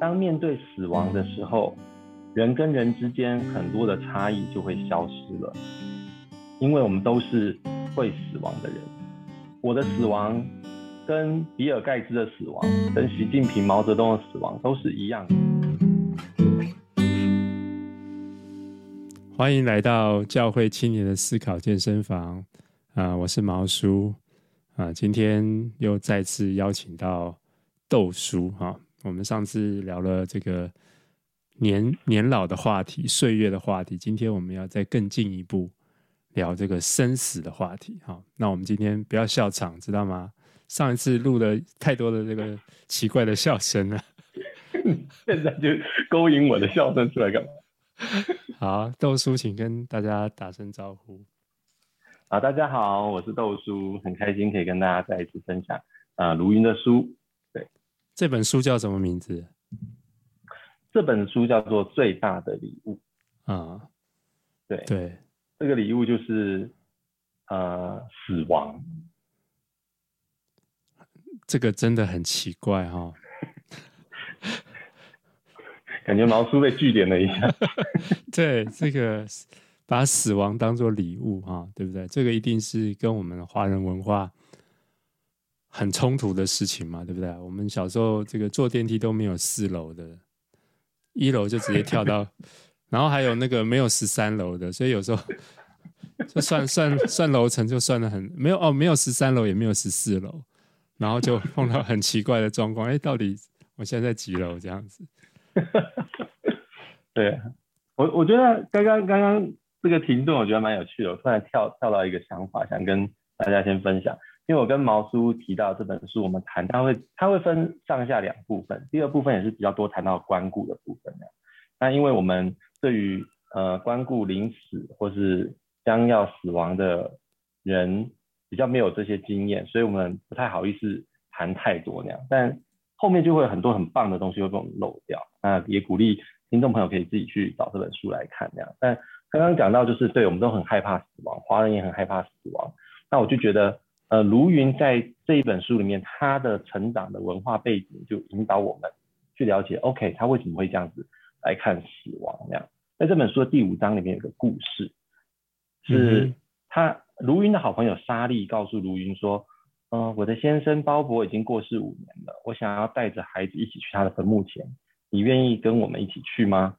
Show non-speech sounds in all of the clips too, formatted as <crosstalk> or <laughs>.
当面对死亡的时候，人跟人之间很多的差异就会消失了，因为我们都是会死亡的人。我的死亡跟比尔盖茨的死亡，跟习近平、毛泽东的死亡都是一样的。欢迎来到教会青年的思考健身房啊、我是毛叔啊、今天又再次邀请到豆叔哈。我们上次聊了这个年年老的话题、岁月的话题，今天我们要再更进一步聊这个生死的话题。好，那我们今天不要笑场，知道吗？上一次录了太多的这个奇怪的笑声了，<laughs> 现在就勾引我的笑声出来干嘛？<laughs> 好，豆叔，请跟大家打声招呼。好，大家好，我是豆叔，很开心可以跟大家再一次分享啊，卢云的书。这本书叫什么名字？这本书叫做《最大的礼物》啊，对对，这个礼物就是呃死亡。这个真的很奇怪哈、哦，<laughs> 感觉毛叔被据点了一下。<laughs> 对，这个把死亡当做礼物哈，对不对？这个一定是跟我们华人文化。很冲突的事情嘛，对不对？我们小时候这个坐电梯都没有四楼的，一楼就直接跳到，<laughs> 然后还有那个没有十三楼的，所以有时候就算算算楼层就算的很没有哦，没有十三楼也没有十四楼，然后就碰到很奇怪的状况，哎，到底我现在在几楼这样子？<laughs> 对，我我觉得刚刚刚刚这个停顿，我觉得蛮有趣的，我突然跳跳到一个想法，想跟大家先分享。因为我跟毛叔提到这本书，我们谈，它会它会分上下两部分，第二部分也是比较多谈到关顾的部分。那因为我们对于呃关顾临死或是将要死亡的人比较没有这些经验，所以我们不太好意思谈太多那样。但后面就会有很多很棒的东西会被我们漏掉。那也鼓励听众朋友可以自己去找这本书来看那样。但刚刚讲到就是对我们都很害怕死亡，华人也很害怕死亡，那我就觉得。呃，卢云在这一本书里面，他的成长的文化背景就引导我们去了解，OK，他为什么会这样子来看死亡？那样，在这本书的第五章里面有个故事，是他卢云的好朋友莎莉告诉卢云说，嗯、呃，我的先生鲍勃已经过世五年了，我想要带着孩子一起去他的坟墓前，你愿意跟我们一起去吗？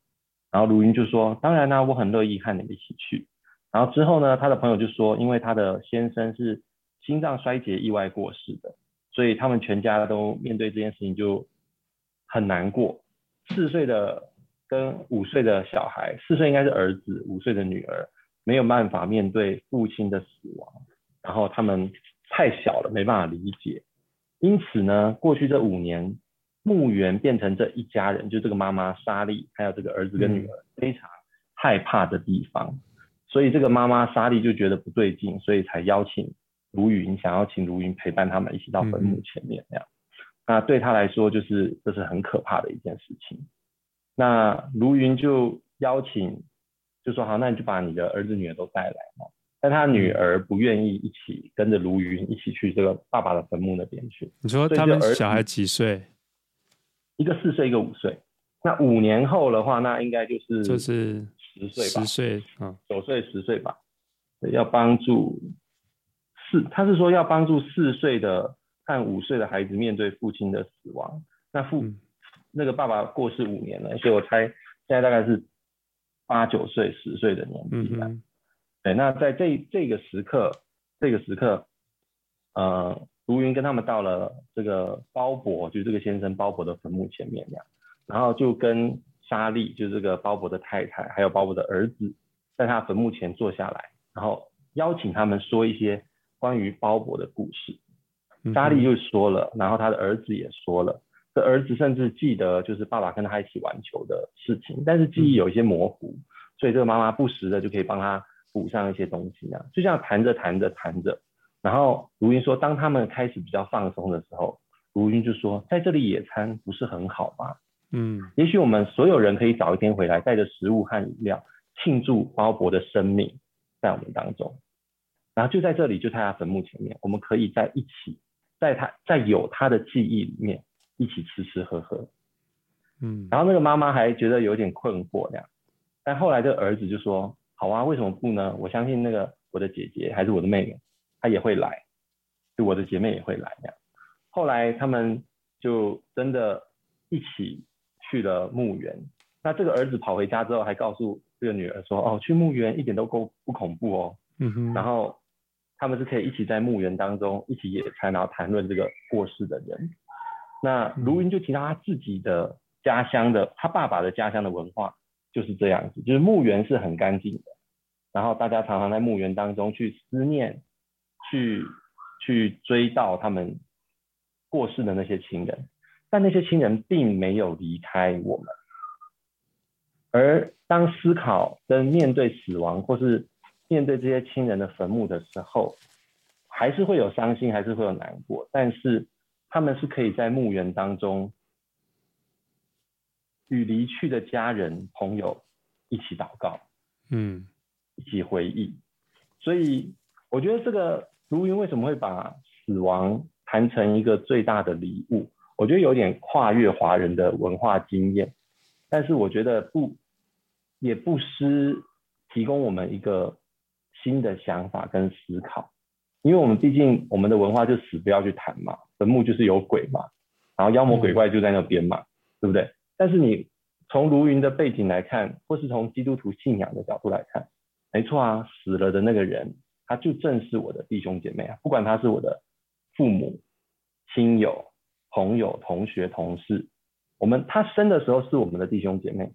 然后卢云就说，当然啦、啊，我很乐意和你们一起去。然后之后呢，他的朋友就说，因为他的先生是。心脏衰竭意外过世的，所以他们全家都面对这件事情就很难过。四岁的跟五岁的小孩，四岁应该是儿子，五岁的女儿没有办法面对父亲的死亡，然后他们太小了，没办法理解。因此呢，过去这五年，墓园变成这一家人，就这个妈妈莎莉，还有这个儿子跟女儿非常害怕的地方。所以这个妈妈莎莉就觉得不对劲，所以才邀请。卢云想要请卢云陪伴他们一起到坟墓前面，那样，那对他来说就是这是很可怕的一件事情。那卢云就邀请，就说好，那你就把你的儿子女儿都带来嘛。但他女儿不愿意一起跟着卢云一起去这个爸爸的坟墓那边去。你说他们小孩几岁？一个四岁，一个五岁。那五年后的话，那应该就是就是十岁吧？十岁啊，九岁十岁吧？要帮助。是，他是说要帮助四岁的和五岁的孩子面对父亲的死亡。那父、嗯、那个爸爸过世五年了，所以我猜现在大概是八九岁、十岁的年纪了。嗯、对，那在这这个时刻，这个时刻，呃，卢云跟他们到了这个鲍勃，就是这个先生鲍勃的坟墓前面，然后就跟莎莉，就是这个鲍勃的太太，还有鲍勃的儿子，在他坟墓前坐下来，然后邀请他们说一些。关于鲍勃的故事，莎莉就说了，然后他的儿子也说了，这儿子甚至记得就是爸爸跟他一起玩球的事情，但是记忆有一些模糊，所以这个妈妈不时的就可以帮他补上一些东西啊，就这样谈着谈着谈着，然后卢云说，当他们开始比较放松的时候，卢云就说，在这里野餐不是很好吗？嗯，也许我们所有人可以早一天回来，带着食物和饮料庆祝鲍勃的生命在我们当中。然后就在这里，就在他坟墓前面，我们可以在一起，在他在有他的记忆里面一起吃吃喝喝。嗯，然后那个妈妈还觉得有点困惑这样，但后来这个儿子就说：“好啊，为什么不呢？我相信那个我的姐姐还是我的妹妹，她也会来，就我的姐妹也会来这样。”后来他们就真的一起去了墓园。那这个儿子跑回家之后，还告诉这个女儿说：“哦，去墓园一点都不不恐怖哦。”嗯哼。然后他们是可以一起在墓园当中一起野餐，然后谈论这个过世的人。那卢云就提到他自己的家乡的，他爸爸的家乡的文化就是这样子，就是墓园是很干净的，然后大家常常在墓园当中去思念，去去追悼他们过世的那些亲人，但那些亲人并没有离开我们。而当思考跟面对死亡，或是面对这些亲人的坟墓的时候，还是会有伤心，还是会有难过，但是他们是可以在墓园当中与离去的家人朋友一起祷告，嗯，一起回忆。所以我觉得这个卢云为什么会把死亡谈成一个最大的礼物？我觉得有点跨越华人的文化经验，但是我觉得不。也不失提供我们一个新的想法跟思考，因为我们毕竟我们的文化就死不要去谈嘛，坟墓就是有鬼嘛，然后妖魔鬼怪就在那边嘛，对不对？但是你从卢云的背景来看，或是从基督徒信仰的角度来看，没错啊，死了的那个人，他就正是我的弟兄姐妹啊，不管他是我的父母、亲友、朋友、同学、同事，我们他生的时候是我们的弟兄姐妹。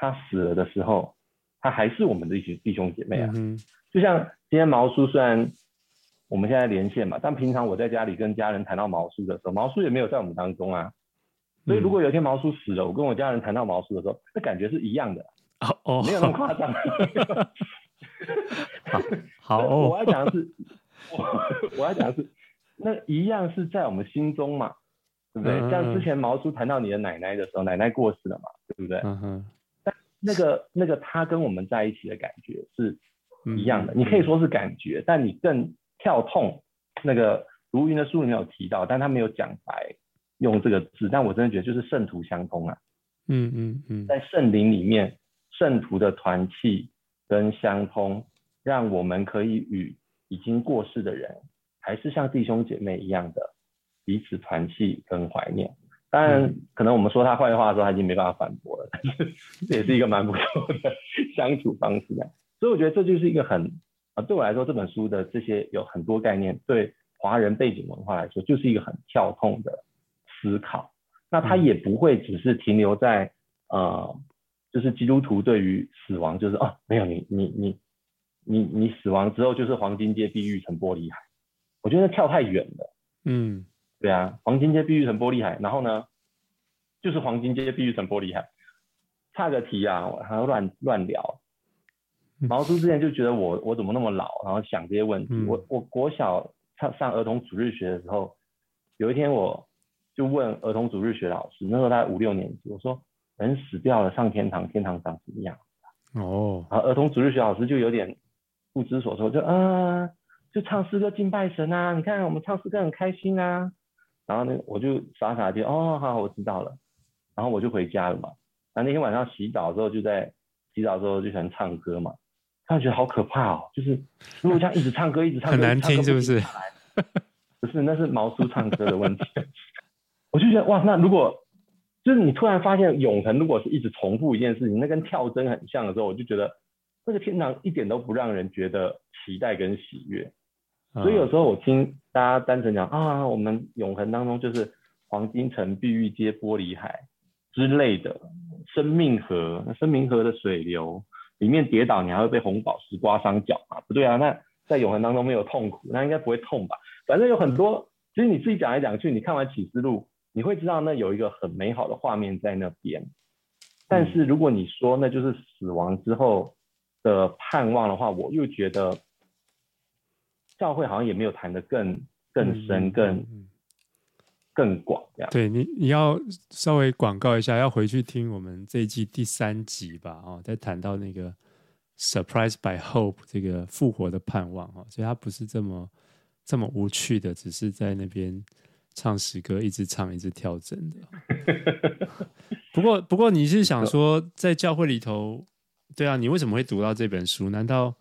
他死了的时候，他还是我们的一群弟兄姐妹啊。嗯、就像今天毛叔，虽然我们现在连线嘛，但平常我在家里跟家人谈到毛叔的时候，毛叔也没有在我们当中啊。所以如果有一天毛叔死了，我跟我家人谈到毛叔的时候，那感觉是一样的。哦，没有那么夸张。<laughs> 好，好，我要讲的是，我 <laughs> 我要讲的是，那一样是在我们心中嘛，对不对？嗯、像之前毛叔谈到你的奶奶的时候，奶奶过世了嘛，对不对？嗯哼。那个那个他跟我们在一起的感觉是一样的，嗯、你可以说是感觉，但你更跳痛。那个如云的书里面有提到，但他没有讲白用这个字，但我真的觉得就是圣徒相通啊。嗯嗯嗯，在圣灵里面，圣徒的团契跟相通，让我们可以与已经过世的人，还是像弟兄姐妹一样的彼此团契跟怀念。当然，可能我们说他坏话的时候，他已经没办法反驳了。但是这也是一个蛮不错的相处方式啊。所以我觉得这就是一个很啊，对我来说这本书的这些有很多概念，对华人背景文化来说，就是一个很跳痛的思考。那他也不会只是停留在呃，就是基督徒对于死亡就是哦，没有你你你你你死亡之后就是黄金街地狱、成玻璃海。我觉得跳太远了。嗯。对啊，黄金街碧玉城玻璃海，然后呢，就是黄金街碧玉城玻璃海。差个题啊，还要乱乱聊。毛叔之前就觉得我我怎么那么老，然后想这些问题。嗯、我我国小上上儿童主日学的时候，有一天我就问儿童主日学老师，那时候他五六年级，我说人死掉了上天堂，天堂长什么样？哦，然后儿童主日学老师就有点不知所措，就啊、呃，就唱诗歌敬拜神啊，你看我们唱诗歌很开心啊。然后呢，我就傻傻的，哦，好，我知道了。然后我就回家了嘛。然后那天晚上洗澡之后，就在洗澡之后就喜欢唱歌嘛。突然觉得好可怕哦，就是如果这样一直唱歌，一直唱歌，<laughs> 很难听，是不是？不是，那是毛叔唱歌的问题。<laughs> 我就觉得哇，那如果就是你突然发现永恒，如果是一直重复一件事情，那跟跳针很像的时候，我就觉得那个天堂一点都不让人觉得期待跟喜悦。所以有时候我听大家单纯讲啊，我们永恒当中就是黄金城、碧玉街、玻璃海之类的生命河，那生命河的水流里面跌倒，你还会被红宝石刮伤脚吗？不对啊，那在永恒当中没有痛苦，那应该不会痛吧？反正有很多，其实你自己讲来讲去，你看完启示录，你会知道那有一个很美好的画面在那边。但是如果你说那就是死亡之后的盼望的话，我又觉得。教会好像也没有谈的更更深、更更广这样。对你，你要稍微广告一下，要回去听我们这一季第三集吧，哦，在谈到那个 surprise by hope 这个复活的盼望，哦，所以它不是这么这么无趣的，只是在那边唱诗歌，一直唱，一直跳针的。<laughs> 不过，不过你是想说，在教会里头，对啊，你为什么会读到这本书？难道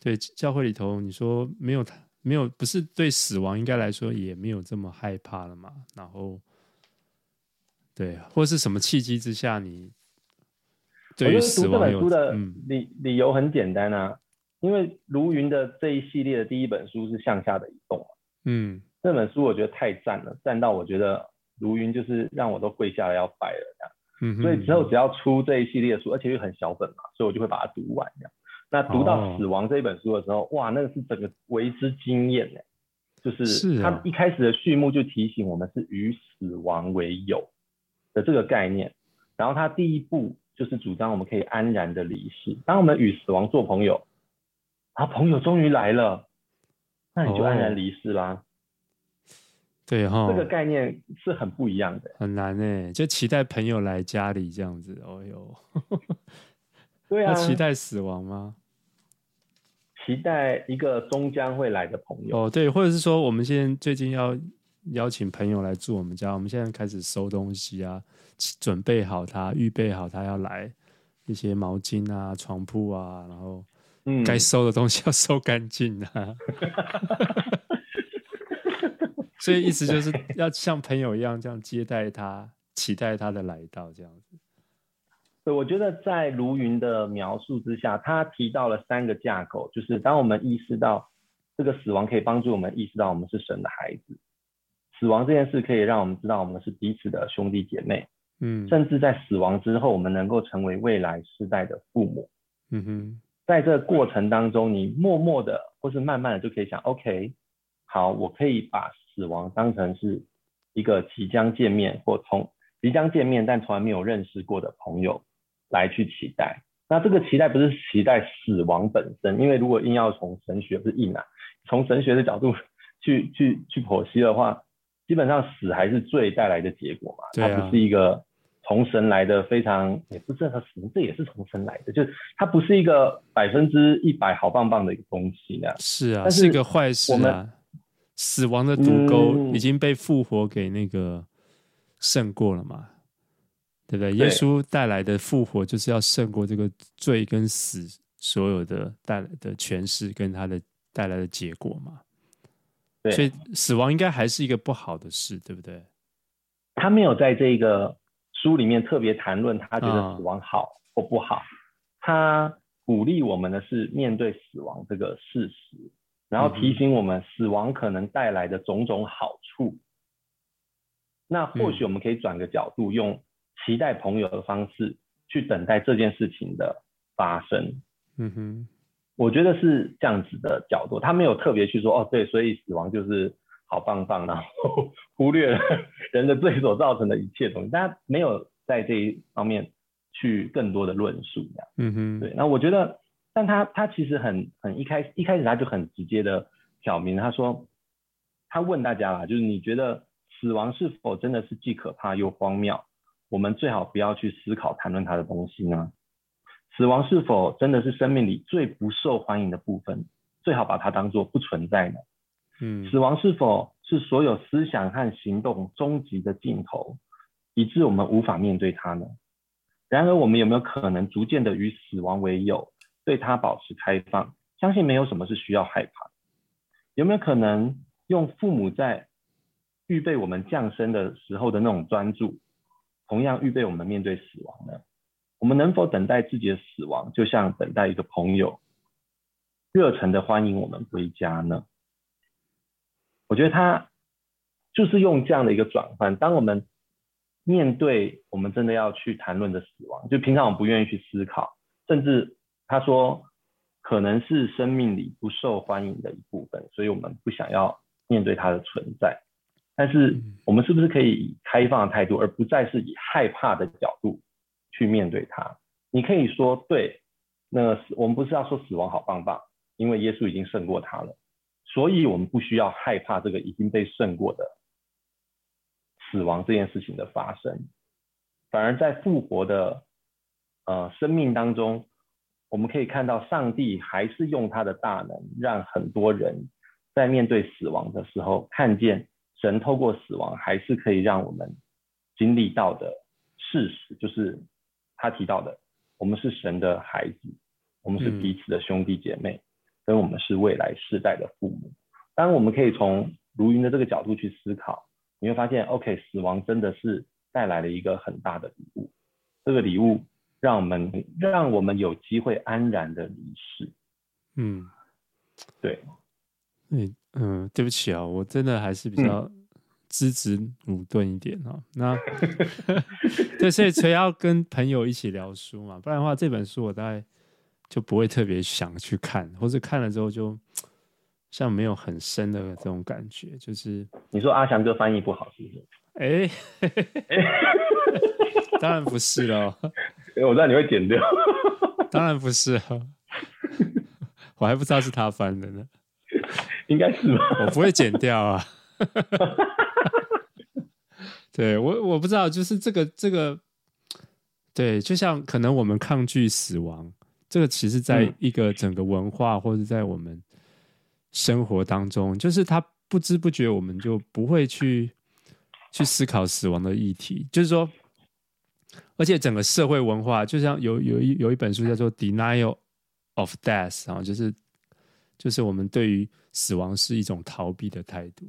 对教会里头，你说没有他，没有不是对死亡应该来说也没有这么害怕了嘛？然后，对，或是什么契机之下，你对于死亡有读这本书的理理由很简单啊，因为卢云的这一系列的第一本书是向下的移动，嗯。这本书我觉得太赞了，赞到我觉得卢云就是让我都跪下来要拜了这样。嗯，所以之后只要出这一系列的书，而且又很小本嘛，所以我就会把它读完这样。那读到死亡这一本书的时候，哦、哇，那个是整个为之惊艳哎，就是他一开始的序幕就提醒我们是与死亡为友的这个概念，然后他第一步就是主张我们可以安然的离世，当我们与死亡做朋友，啊，朋友终于来了，那你就安然离世啦。哦对。哈，这个概念是很不一样的，很难哎，就期待朋友来家里这样子，哦哟，对啊，期待死亡吗？期待一个终将会来的朋友哦，对，或者是说，我们现在最近要邀请朋友来住我们家，我们现在开始收东西啊，准备好他，预备好他要来一些毛巾啊、床铺啊，然后该收的东西要收干净啊。<laughs> 所以意思就是要像朋友一样这样接待他，期待他的来到这样子。对，我觉得在卢云的描述之下，他提到了三个架构，就是当我们意识到这个死亡可以帮助我们意识到我们是神的孩子，死亡这件事可以让我们知道我们是彼此的兄弟姐妹，嗯，甚至在死亡之后，我们能够成为未来世代的父母，嗯哼，在这个过程当中，你默默的或是慢慢的就可以想，OK，好，我可以把。死亡当成是一个即将见面或从即将见面但从来没有认识过的朋友来去期待。那这个期待不是期待死亡本身，因为如果硬要从神学不是硬啊，从神学的角度去去去剖析的话，基本上死还是罪带来的结果嘛。它不是一个从神来的非常，也不是它死，这也是从神来的，就是它不是一个百分之一百好棒棒的一个东西那样。是啊，但是，是一个坏事啊。死亡的毒钩已经被复活给那个胜过了嘛？嗯、对不对？耶稣带来的复活就是要胜过这个罪跟死所有的带来的权势跟他的带来的结果嘛？对，所以死亡应该还是一个不好的事，对不对？他没有在这个书里面特别谈论他觉得死亡好或不好，嗯、他鼓励我们的是面对死亡这个事实。然后提醒我们死亡可能带来的种种好处，嗯、那或许我们可以转个角度，用期待朋友的方式去等待这件事情的发生。嗯哼，我觉得是这样子的角度，他没有特别去说哦，对，所以死亡就是好棒棒，然后忽略了人的罪所造成的一切东西，但他没有在这一方面去更多的论述。这样，嗯哼，对，那我觉得。但他他其实很很一开始一开始他就很直接的挑明，他说他问大家啦，就是你觉得死亡是否真的是既可怕又荒谬？我们最好不要去思考谈论它的东西呢？死亡是否真的是生命里最不受欢迎的部分？最好把它当作不存在呢？嗯，死亡是否是所有思想和行动终极的尽头，以致我们无法面对它呢？然而，我们有没有可能逐渐的与死亡为友？对它保持开放，相信没有什么是需要害怕。有没有可能用父母在预备我们降生的时候的那种专注，同样预备我们面对死亡呢？我们能否等待自己的死亡，就像等待一个朋友，热诚的欢迎我们回家呢？我觉得他就是用这样的一个转换。当我们面对我们真的要去谈论的死亡，就平常我们不愿意去思考，甚至。他说，可能是生命里不受欢迎的一部分，所以我们不想要面对它的存在。但是，我们是不是可以以开放的态度，而不再是以害怕的角度去面对它？你可以说，对，那我们不是要说死亡好棒棒，因为耶稣已经胜过它了，所以我们不需要害怕这个已经被胜过的死亡这件事情的发生。反而在复活的呃生命当中。我们可以看到，上帝还是用他的大能，让很多人在面对死亡的时候，看见神透过死亡还是可以让我们经历到的事实，就是他提到的，我们是神的孩子，我们是彼此的兄弟姐妹，嗯、跟我们是未来世代的父母。当我们可以从如云的这个角度去思考，你会发现，OK，死亡真的是带来了一个很大的礼物。这个礼物让我们让我们有机会安然的离世。嗯，对。嗯嗯，对不起啊，我真的还是比较支支吾吾一点啊。嗯、那 <laughs> 对，所以所以要跟朋友一起聊书嘛，不然的话，这本书我大概就不会特别想去看，或者看了之后就像没有很深的这种感觉。就是你说阿翔哥翻译不好是不是？哎，<laughs> 当然不是了。<laughs> 我知道你会剪掉。当然不是啊，我还不知道是他翻的呢。<laughs> 应该是吧，我不会剪掉啊。<laughs> 对我，我不知道，就是这个这个，对，就像可能我们抗拒死亡，这个其实在一个整个文化或者在我们生活当中，就是他不知不觉我们就不会去去思考死亡的议题，就是说，而且整个社会文化，就像有有一有一本书叫做《Denial of Death》然后，就是。就是我们对于死亡是一种逃避的态度。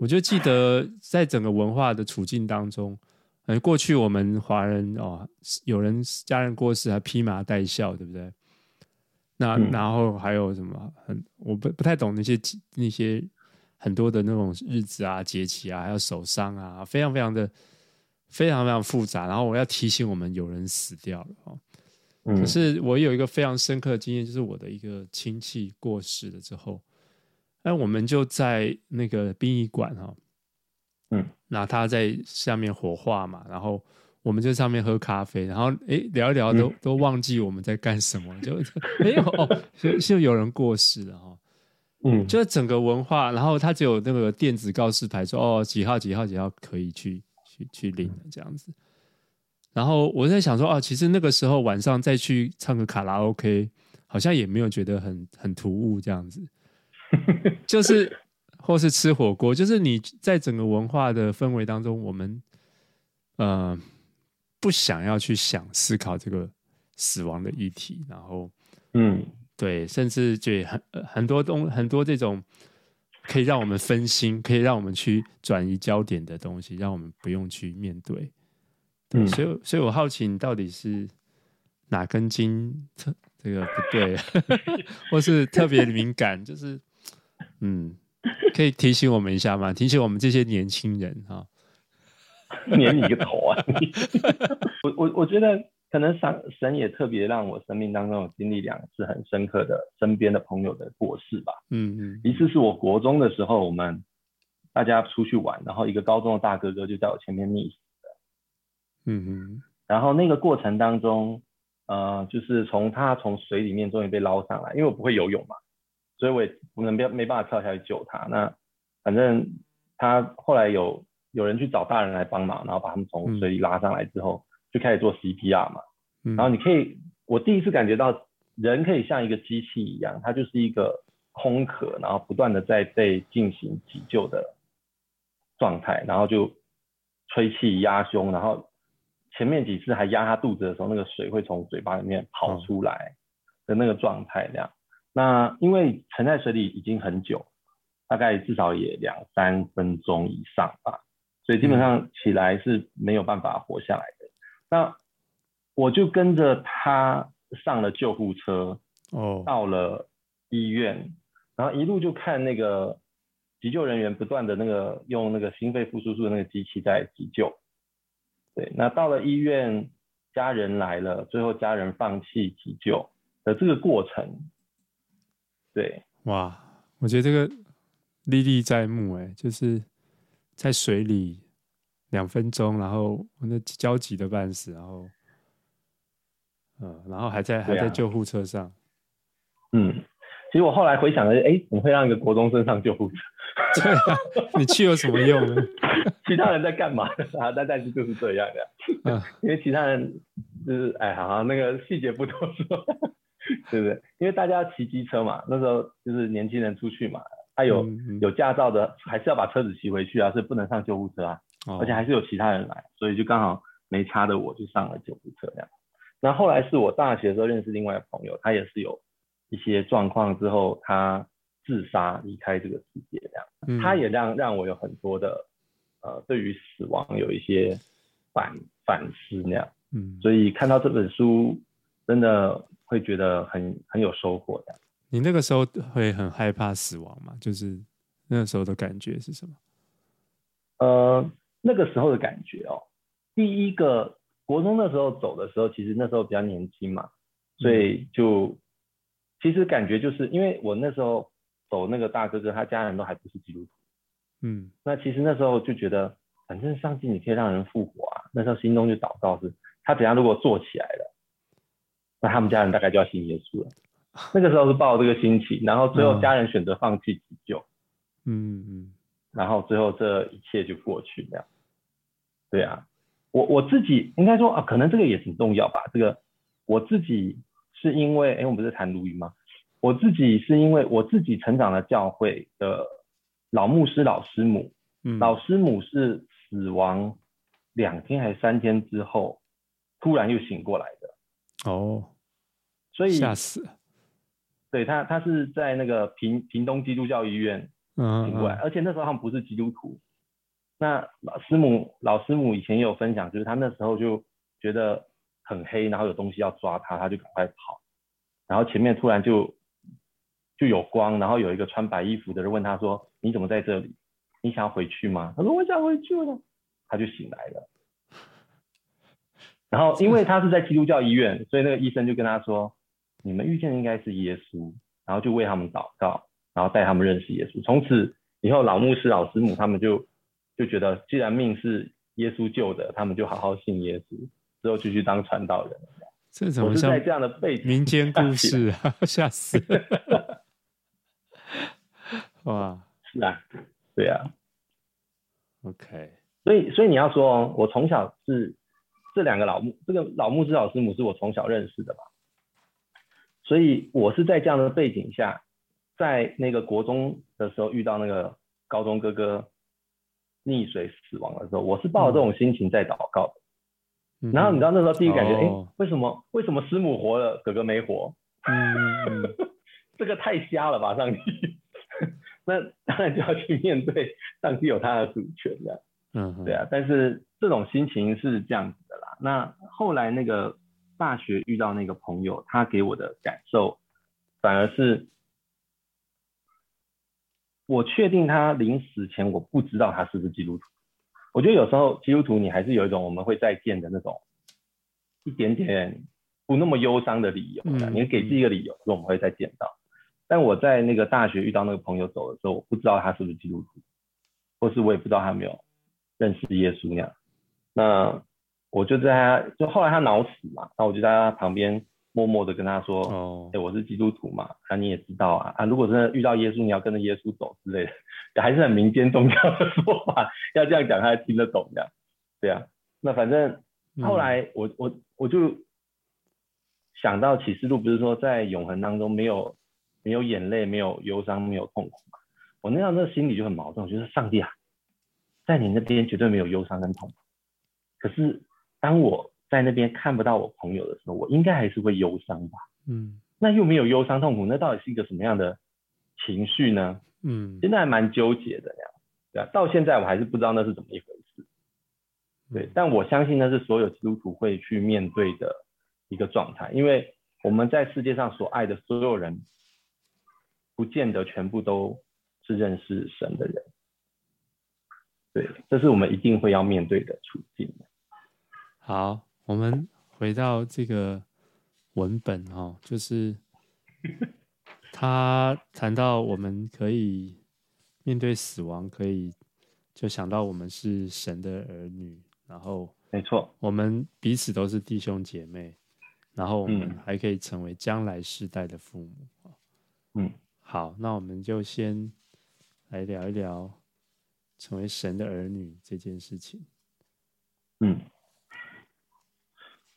我就记得在整个文化的处境当中，呃，过去我们华人哦，有人家人过世还披麻戴孝，对不对？那然后还有什么？很我不不太懂那些那些很多的那种日子啊、节气啊，还有守丧啊，非常非常的非常非常复杂。然后我要提醒我们，有人死掉了哦。可是我有一个非常深刻的经验，就是我的一个亲戚过世了之后，那我们就在那个殡仪馆哈，嗯，那他在下面火化嘛，然后我们就在上面喝咖啡，然后哎聊一聊都都忘记我们在干什么，就没有哦，就就有人过世了哈，嗯，就整个文化，然后他只有那个电子告示牌说哦几号几号几号可以去去去领这样子。然后我在想说，哦，其实那个时候晚上再去唱个卡拉 OK，好像也没有觉得很很突兀这样子，<laughs> 就是或是吃火锅，就是你在整个文化的氛围当中，我们呃不想要去想思考这个死亡的议题，然后嗯，对，甚至就很很多东很多这种可以让我们分心，可以让我们去转移焦点的东西，让我们不用去面对。嗯，所以，所以我好奇你到底是哪根筋特这个不对，<laughs> 或是特别敏感，就是嗯，可以提醒我们一下吗？提醒我们这些年轻人哈，黏你个头啊！<laughs> 我我我觉得可能神神也特别让我生命当中有经历两次很深刻的身边的朋友的过世吧。嗯嗯，一次是我国中的时候，我们大家出去玩，然后一个高中的大哥哥就在我前面溺死。嗯嗯，然后那个过程当中，呃，就是从他从水里面终于被捞上来，因为我不会游泳嘛，所以我也不能没没办法跳下去救他。那反正他后来有有人去找大人来帮忙，然后把他们从水里拉上来之后，就开始做 CPR 嘛。然后你可以，我第一次感觉到人可以像一个机器一样，它就是一个空壳，然后不断的在被进行急救的状态，然后就吹气压胸，然后。前面几次还压他肚子的时候，那个水会从嘴巴里面跑出来的那个状态，那样。那因为沉在水里已经很久，大概至少也两三分钟以上吧，所以基本上起来是没有办法活下来的。那我就跟着他上了救护车，哦，到了医院，然后一路就看那个急救人员不断的那个用那个心肺复苏术的那个机器在急救。对，那到了医院，家人来了，最后家人放弃急救的这个过程，对，哇，我觉得这个历历在目，哎，就是在水里两分钟，然后那焦急的半死，然后，嗯，然后还在还在救护车上，嗯。其实我后来回想了，哎，怎么会让一个国中生上救护车？<laughs> 对啊，你去有什么用呢？<laughs> 其他人在干嘛啊？但但是就是这样的，嗯，因为其他人就是哎，好好，那个细节不多说，<laughs> 对不对？因为大家骑机车嘛，那时候就是年轻人出去嘛，他有有驾照的，还是要把车子骑回去啊，所以不能上救护车啊。而且还是有其他人来，所以就刚好没差的，我就上了救护车这样。那后来是我大学的时候认识另外一个朋友，他也是有一些状况之后，他自杀离开这个世界这样。他也让让我有很多的呃，对于死亡有一些反反思那样。嗯，所以看到这本书，真的会觉得很很有收获的。你那个时候会很害怕死亡吗？就是那个时候的感觉是什么？呃，那个时候的感觉哦，第一个国中的时候走的时候，其实那时候比较年轻嘛，所以就其实感觉就是因为我那时候走那个大哥哥，他家人都还不是基督徒，嗯，那其实那时候就觉得，反正上帝你可以让人复活啊，那时候心中就祷告是，他等下如果坐起来了，那他们家人大概就要信耶稣了。那个时候是抱这个心情，然后最后家人选择放弃急救，嗯嗯，然后最后这一切就过去这样。对啊，我我自己应该说啊，可能这个也挺重要吧。这个我自己是因为，哎，我们不是谈鲈鱼吗？我自己是因为我自己成长的教会的老牧师、老师母，嗯，老师母是死亡两天还是三天之后，突然又醒过来的。哦，所以吓死了。对他，他是在那个屏屏东基督教医院醒过来，而且那时候他们不是基督徒。那老师母老师母以前也有分享，就是他那时候就觉得很黑，然后有东西要抓他，他就赶快跑，然后前面突然就就有光，然后有一个穿白衣服的人问他说：“你怎么在这里？你想要回去吗？”他说：“我想回去了。”他就醒来了。然后因为他是在基督教医院，所以那个医生就跟他说。你们遇见的应该是耶稣，然后就为他们祷告，然后带他们认识耶稣。从此以后，老牧师、老师母他们就就觉得，既然命是耶稣救的，他们就好好信耶稣，之后就去当传道人。这怎么像在这样的背景民间故事啊？<laughs> 吓死了！<laughs> 哇，是啊，对啊。OK，所以所以你要说，我从小是这两个老牧，这个老牧师、老师母是我从小认识的嘛？所以我是在这样的背景下，在那个国中的时候遇到那个高中哥哥溺水死亡的时候，我是抱着这种心情在祷告的。嗯、然后你知道那时候第一感觉，哎、哦，为什么为什么师母活了，哥哥没活？嗯，<laughs> 这个太瞎了吧，上帝。那当然就要去面对上帝有他的主权的。嗯，对啊。但是这种心情是这样子的啦。那后来那个。大学遇到那个朋友，他给我的感受反而是，我确定他临死前我不知道他是不是基督徒。我觉得有时候基督徒你还是有一种我们会再见的那种一点点不那么忧伤的理由，你给自己一个理由说我们会再见到。但我在那个大学遇到那个朋友走的时候，我不知道他是不是基督徒，或是我也不知道他有没有认识耶稣那样。那。我就在他，就后来他脑死嘛，然后我就在他旁边默默的跟他说：“哦，哎，我是基督徒嘛，那、啊、你也知道啊，啊，如果真的遇到耶稣，你要跟着耶稣走之类的，<laughs> 还是很民间宗教的说法，要这样讲他才听得懂的，对啊。那反正后来我我我就想到启示录不是说在永恒当中没有没有眼泪，没有忧伤，没有痛苦嘛？我那样那心里就很矛盾，我觉得上帝啊，在你那边绝对没有忧伤跟痛苦，可是。当我在那边看不到我朋友的时候，我应该还是会忧伤吧？嗯，那又没有忧伤痛苦，那到底是一个什么样的情绪呢？嗯，现在还蛮纠结的呀，对啊，到现在我还是不知道那是怎么一回事。对，但我相信那是所有基督徒会去面对的一个状态，因为我们在世界上所爱的所有人，不见得全部都是认识神的人。对，这是我们一定会要面对的处境。好，我们回到这个文本哦，就是 <laughs> 他谈到我们可以面对死亡，可以就想到我们是神的儿女，然后没错，我们彼此都是弟兄姐妹，然后我们还可以成为将来世代的父母。嗯，好，那我们就先来聊一聊成为神的儿女这件事情。嗯。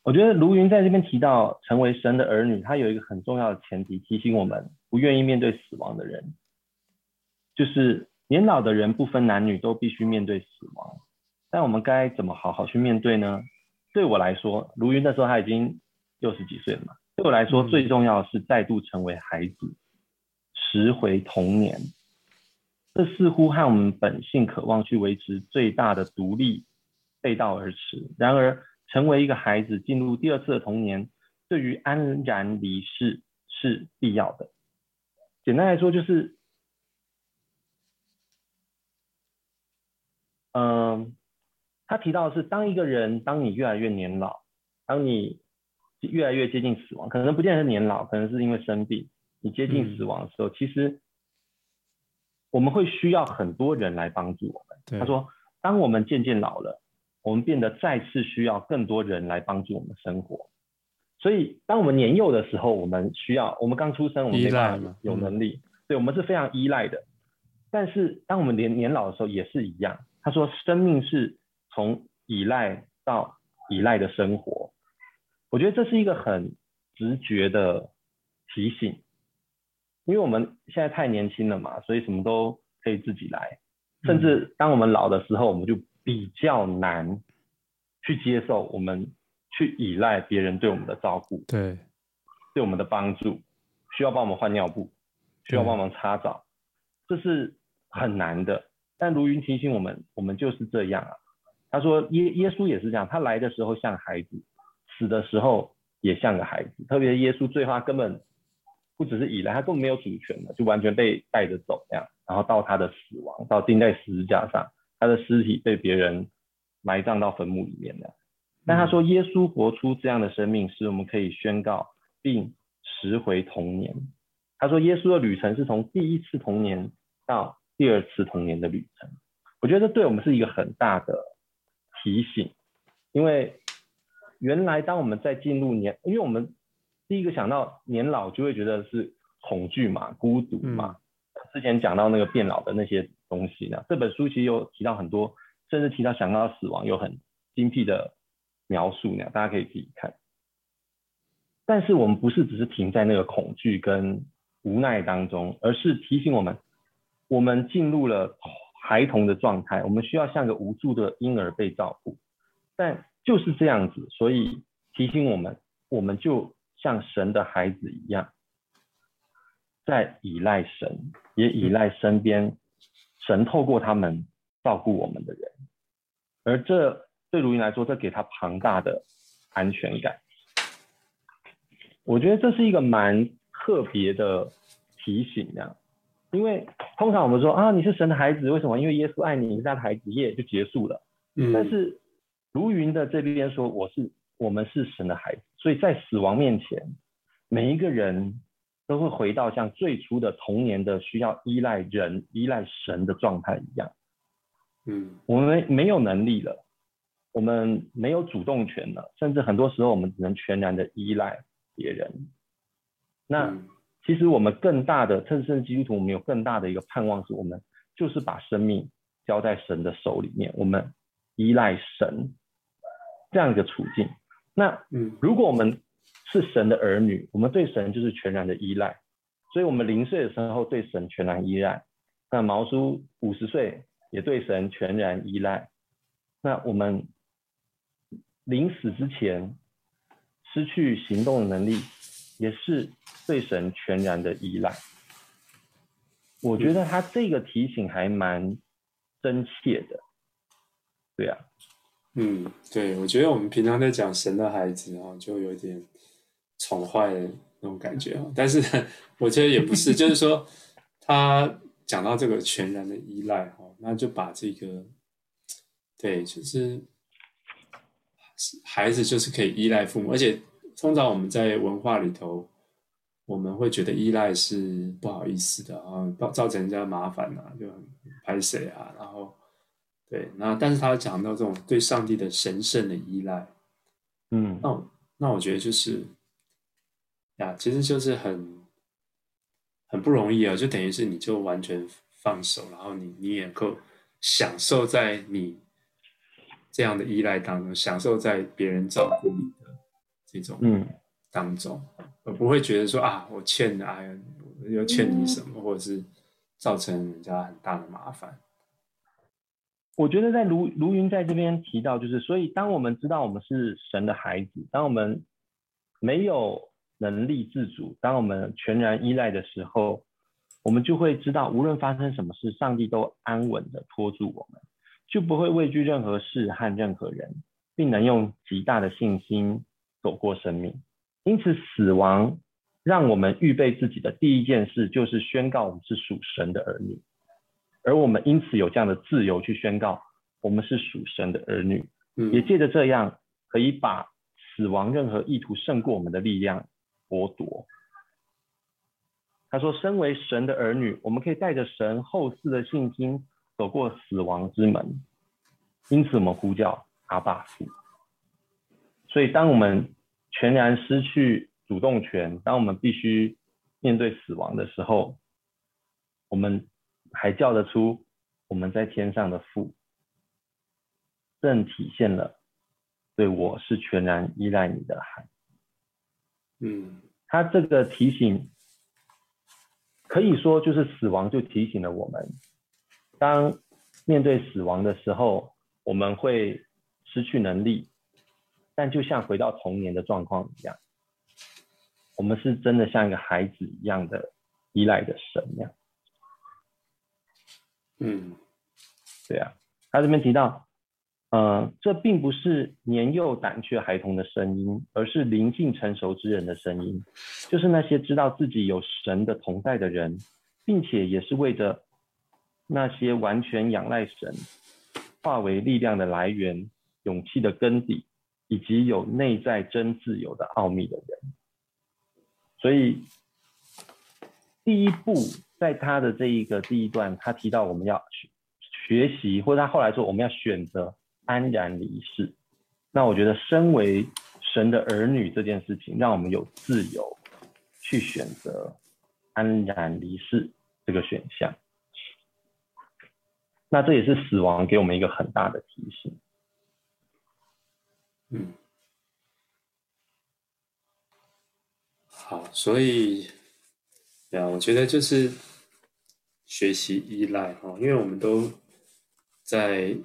我觉得卢云在这边提到成为神的儿女，他有一个很重要的前提，提醒我们不愿意面对死亡的人，就是年老的人不分男女都必须面对死亡，但我们该怎么好好去面对呢？对我来说，卢云那时候他已经六十几岁了嘛，对我来说最重要的是再度成为孩子，拾回童年。这似乎和我们本性渴望去维持最大的独立背道而驰。然而，成为一个孩子，进入第二次的童年，对于安然离世是必要的。简单来说，就是，嗯，他提到的是，当一个人，当你越来越年老，当你越来越接近死亡，可能不见得是年老，可能是因为生病，你接近死亡的时候，嗯、其实。我们会需要很多人来帮助我们。他说，当我们渐渐老了，我们变得再次需要更多人来帮助我们生活。所以，当我们年幼的时候，我们需要，我们刚出生，我们没办法有能力，对，我们是非常依赖的。但是，当我们年年老的时候，也是一样。他说，生命是从依赖到依赖的生活。我觉得这是一个很直觉的提醒。因为我们现在太年轻了嘛，所以什么都可以自己来。甚至当我们老的时候，我们就比较难去接受我们去依赖别人对我们的照顾，对，对我们的帮助，需要帮我们换尿布，需要帮忙擦澡，这是很难的。但如云提醒我们，我们就是这样啊。他说耶耶稣也是这样，他来的时候像孩子，死的时候也像个孩子。特别耶稣最后他根本。不只是以来，他根本没有主权的，就完全被带着走这样，然后到他的死亡，到钉在十字架上，他的尸体被别人埋葬到坟墓里面的。但他说，耶稣活出这样的生命，使我们可以宣告并拾回童年。他说，耶稣的旅程是从第一次童年到第二次童年的旅程。我觉得这对我们是一个很大的提醒，因为原来当我们在进入年，因为我们。第一个想到年老，就会觉得是恐惧嘛、孤独嘛。嗯、之前讲到那个变老的那些东西呢，这本书其实有提到很多，甚至提到想到死亡有很精辟的描述呢，大家可以自己看。但是我们不是只是停在那个恐惧跟无奈当中，而是提醒我们，我们进入了孩童的状态，我们需要像个无助的婴儿被照顾。但就是这样子，所以提醒我们，我们就。像神的孩子一样，在依赖神，也依赖身边神透过他们照顾我们的人，而这对卢云来说，这给他庞大的安全感。我觉得这是一个蛮特别的提醒，这样，因为通常我们说啊，你是神的孩子，为什么？因为耶稣爱你，你是他的孩子，耶就结束了。嗯。但是卢云的这边说，我是。我们是神的孩子，所以在死亡面前，每一个人都会回到像最初的童年的需要依赖人、依赖神的状态一样。嗯，我们没有能力了，我们没有主动权了，甚至很多时候我们只能全然的依赖别人。那其实我们更大的，趁圣基督徒，我们有更大的一个盼望，是我们就是把生命交在神的手里面，我们依赖神这样一个处境。那，嗯，如果我们是神的儿女，我们对神就是全然的依赖，所以我们零岁的时候对神全然依赖。那毛叔五十岁也对神全然依赖。那我们临死之前失去行动的能力，也是对神全然的依赖。我觉得他这个提醒还蛮真切的，对啊。嗯，对，我觉得我们平常在讲神的孩子啊，就有点宠坏的那种感觉啊。但是 <laughs> 我觉得也不是，就是说他讲到这个全然的依赖哈，那就把这个对，就是孩子就是可以依赖父母，而且通常我们在文化里头，我们会觉得依赖是不好意思的啊，造造成人家麻烦啊，就很拍谁啊，然后。对，那但是他讲到这种对上帝的神圣的依赖，嗯，那我那我觉得就是呀，其实就是很很不容易啊，就等于是你就完全放手，然后你你也够享受在你这样的依赖当中，享受在别人照顾你的这种嗯当中，而不会觉得说啊，我欠的哎呀，又欠你什么，或者是。造成人家很大的麻烦。我觉得在卢卢云在这边提到，就是所以当我们知道我们是神的孩子，当我们没有能力自主，当我们全然依赖的时候，我们就会知道，无论发生什么事，上帝都安稳的托住我们，就不会畏惧任何事和任何人，并能用极大的信心走过生命。因此，死亡让我们预备自己的第一件事，就是宣告我们是属神的儿女。而我们因此有这样的自由去宣告，我们是属神的儿女，也借着这样可以把死亡任何意图胜过我们的力量剥夺。他说：“身为神的儿女，我们可以带着神后世的信心走过死亡之门。因此，我们呼叫阿爸父。所以，当我们全然失去主动权，当我们必须面对死亡的时候，我们。”还叫得出我们在天上的父，正体现了对我是全然依赖你的孩。嗯，他这个提醒可以说就是死亡就提醒了我们，当面对死亡的时候，我们会失去能力，但就像回到童年的状况一样，我们是真的像一个孩子一样的依赖着神一样。嗯，对啊，他这边提到，呃，这并不是年幼胆怯孩童的声音，而是灵性成熟之人的声音，就是那些知道自己有神的同在的人，并且也是为着那些完全仰赖神、化为力量的来源、勇气的根底，以及有内在真自由的奥秘的人。所以，第一步。在他的这一个第一段，他提到我们要学习，或者他后来说我们要选择安然离世。那我觉得，身为神的儿女这件事情，让我们有自由去选择安然离世这个选项。那这也是死亡给我们一个很大的提醒。嗯，好，所以。对啊，我觉得就是学习依赖哈，因为我们都在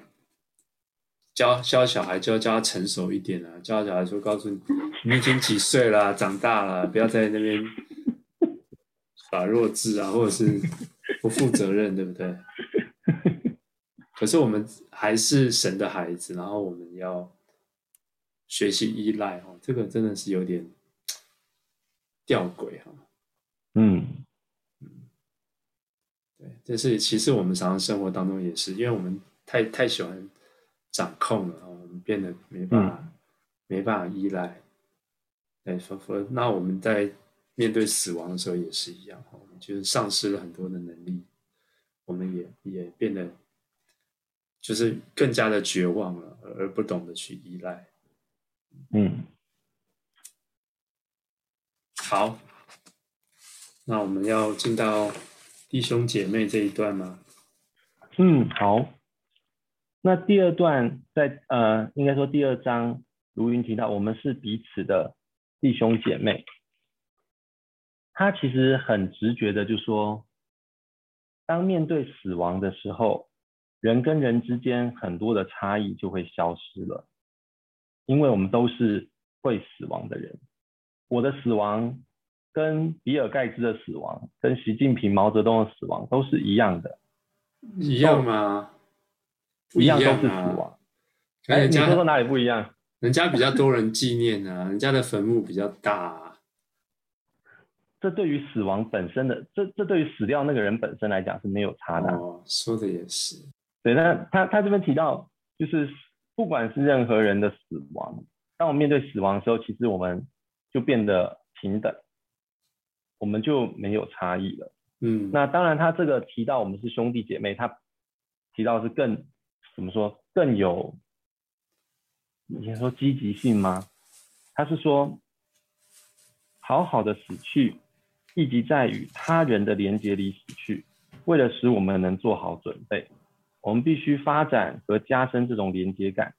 教教小孩，就要教他成熟一点啊。教小孩说，告诉你，你已经几岁了，长大了，不要在那边耍弱智啊，或者是不负责任，对不对？可是我们还是神的孩子，然后我们要学习依赖哈，这个真的是有点吊诡哈。嗯嗯，对，这是其实我们常常生活当中也是，因为我们太太喜欢掌控了，我们变得没办法、嗯、没办法依赖。对，说说，那我们在面对死亡的时候也是一样，我们就是丧失了很多的能力，我们也也变得就是更加的绝望了，而不懂得去依赖。嗯，好。那我们要进到弟兄姐妹这一段吗？嗯，好。那第二段在呃，应该说第二章，卢云提到我们是彼此的弟兄姐妹。他其实很直觉的就说，当面对死亡的时候，人跟人之间很多的差异就会消失了，因为我们都是会死亡的人。我的死亡。跟比尔盖茨的死亡，跟习近平、毛泽东的死亡都是一样的，一样吗？一样都是死亡。哎，你说说哪里不一样？人家比较多人纪念啊，人家的坟墓比较大啊。这对于死亡本身的，这这对于死掉那个人本身来讲是没有差的。哦，说的也是。对，那他他这边提到，就是不管是任何人的死亡，当我们面对死亡的时候，其实我们就变得平等。我们就没有差异了。嗯，那当然，他这个提到我们是兄弟姐妹，他提到是更怎么说更有，你先说积极性吗？他是说，好好的死去，意即在与他人的连结里死去，为了使我们能做好准备，我们必须发展和加深这种连接感。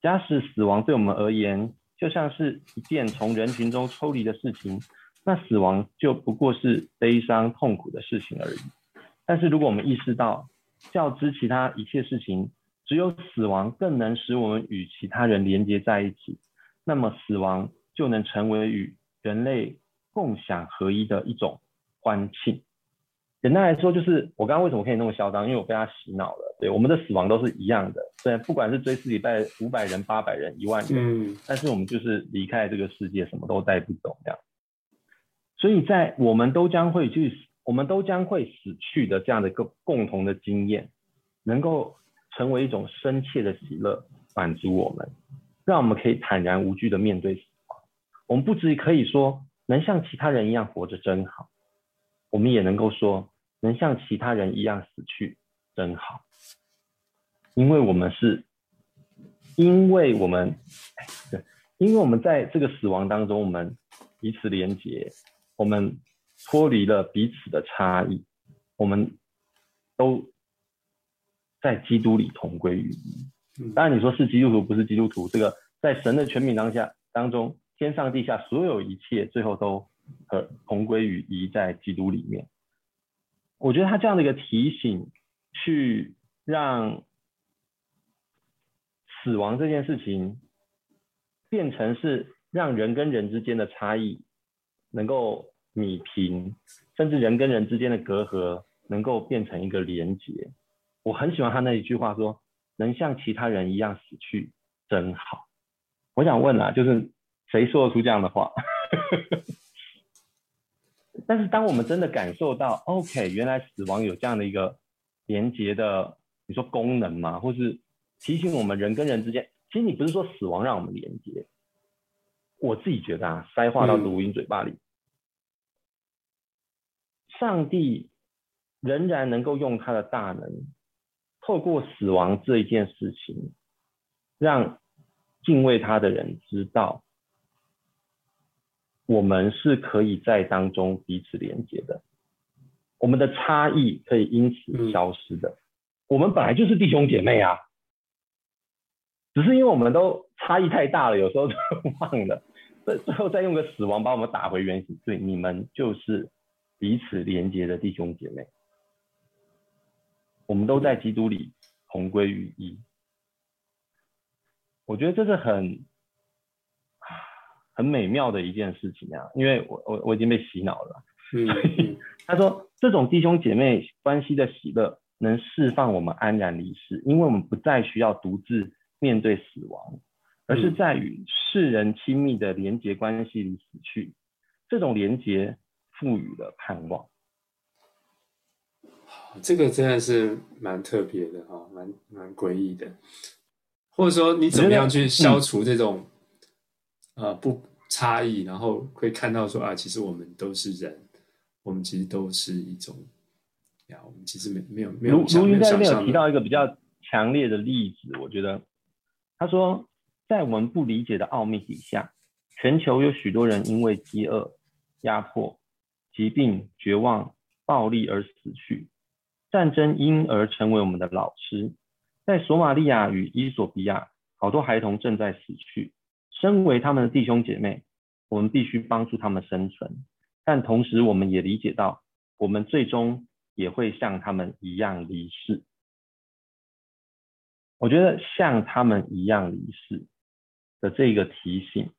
假使死亡对我们而言，就像是一件从人群中抽离的事情。那死亡就不过是悲伤痛苦的事情而已。但是如果我们意识到较之其他一切事情，只有死亡更能使我们与其他人连接在一起，那么死亡就能成为与人类共享合一的一种欢庆。简单来说，就是我刚刚为什么可以那么嚣张，因为我被他洗脑了。对，我们的死亡都是一样的，虽然不管是追思礼拜五百人、八百人、一万人，嗯，但是我们就是离开这个世界，什么都带不走这样。所以在我们都将会去，我们都将会死去的这样的一个共同的经验，能够成为一种深切的喜乐，满足我们，让我们可以坦然无惧的面对死亡。我们不只可以说能像其他人一样活着真好。我们也能够说，能像其他人一样死去，真好。因为我们是，因为我们，对，<laughs> 因为我们在这个死亡当中，我们彼此连结，我们脱离了彼此的差异，我们都在基督里同归于一。当然，你说是基督徒不是基督徒，这个在神的权柄当下当中，天上地下所有一切，最后都。和同归于一，在基督里面，我觉得他这样的一个提醒，去让死亡这件事情变成是让人跟人之间的差异能够弭平，甚至人跟人之间的隔阂能够变成一个连结。我很喜欢他那一句话说：“能像其他人一样死去，真好。”我想问啊，就是谁说得出这样的话？<laughs> 但是，当我们真的感受到，OK，原来死亡有这样的一个连接的，你说功能吗？或是提醒我们人跟人之间，其实你不是说死亡让我们连接，我自己觉得啊，塞话到读音嘴巴里，嗯、上帝仍然能够用他的大能，透过死亡这一件事情，让敬畏他的人知道。我们是可以在当中彼此连接的，我们的差异可以因此消失的。我们本来就是弟兄姐妹啊，只是因为我们都差异太大了，有时候就 <laughs> 忘了，最最后再用个死亡把我们打回原形。对，你们就是彼此连接的弟兄姐妹，我们都在基督里同归于一。我觉得这是很。很美妙的一件事情啊，因为我我我已经被洗脑了。嗯，<laughs> 他说这种弟兄姐妹关系的喜乐，能释放我们安然离世，因为我们不再需要独自面对死亡，而是在与世人亲密的连结关系里死去。这种连结赋予了盼望。这个真的是蛮特别的哈，蛮蛮诡异的。或者说，你怎么样去消除这种？呃，不差异，然后会看到说啊，其实我们都是人，我们其实都是一种呀，我们其实没没有没有。如如云在那边有提到一个比较强烈的例子，我觉得他说，在我们不理解的奥秘底下，全球有许多人因为饥饿、压迫、疾病、绝望、暴力而死去，战争因而成为我们的老师。在索马利亚与伊索比亚，好多孩童正在死去。身为他们的弟兄姐妹，我们必须帮助他们生存，但同时我们也理解到，我们最终也会像他们一样离世。我觉得像他们一样离世的这个提醒，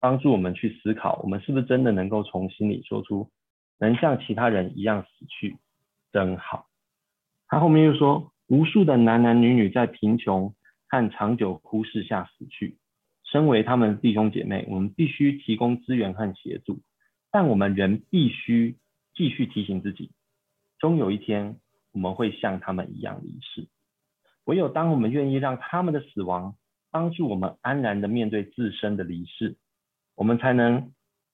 帮助我们去思考，我们是不是真的能够从心里说出，能像其他人一样死去，真好。他后面又说，无数的男男女女在贫穷和长久忽视下死去。身为他们弟兄姐妹，我们必须提供资源和协助，但我们仍必须继续提醒自己，终有一天我们会像他们一样离世。唯有当我们愿意让他们的死亡帮助我们安然的面对自身的离世，我们才能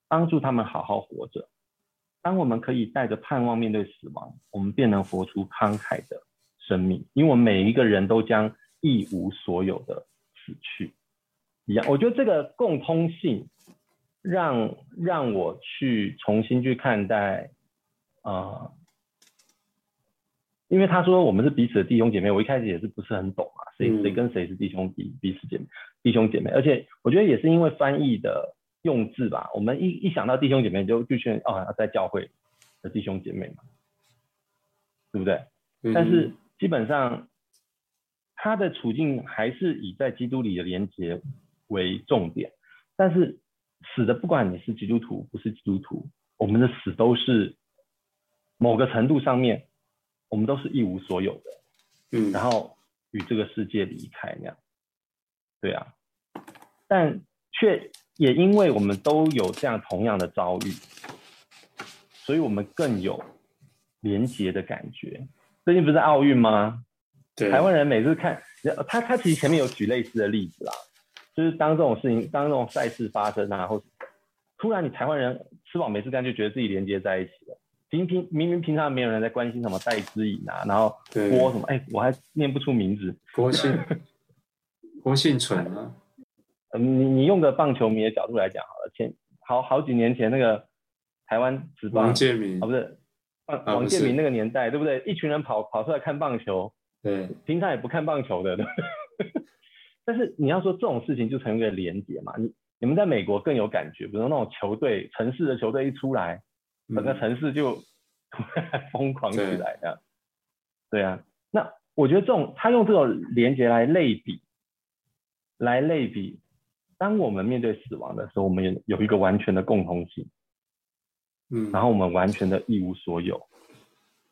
帮助他们好好活着。当我们可以带着盼望面对死亡，我们便能活出慷慨的生命，因为我们每一个人都将一无所有的死去。一样，我觉得这个共通性让让我去重新去看待啊、呃，因为他说我们是彼此的弟兄姐妹，我一开始也是不是很懂啊，谁谁跟谁是弟兄弟彼此姐妹弟兄姐妹，而且我觉得也是因为翻译的用字吧，我们一一想到弟兄姐妹就就觉得哦，在教会的弟兄姐妹嘛，对不对？嗯、但是基本上他的处境还是以在基督里的连结为重点。但是死的，不管你是基督徒不是基督徒，我们的死都是某个程度上面，我们都是一无所有的。嗯，然后与这个世界离开那样。对啊，但却也因为我们都有这样同样的遭遇。所以我们更有连结的感觉。最近不是奥运吗？对，台湾人每次看他，他其实前面有举类似的例子啦，就是当这种事情，当这种赛事发生啊，或突然你台湾人吃饱没事干，就觉得自己连接在一起了。平平明明平常没有人在关心什么戴资颖啊，然后郭什么，哎，我还念不出名字，郭姓 <laughs> 郭姓淳啊。嗯，你你用个棒球迷的角度来讲好了，前好好几年前那个。台湾职棒王建民啊，不是，王建民那个年代，对不对？一群人跑跑出来看棒球，对，平常也不看棒球的，对。<laughs> 但是你要说这种事情就成为一个连结嘛？你你们在美国更有感觉，比如说那种球队，城市的球队一出来，整个城市就 <laughs> 疯狂起来的。对啊，那我觉得这种他用这种连接来类比，来类比，当我们面对死亡的时候，我们有有一个完全的共同性。嗯，然后我们完全的一无所有，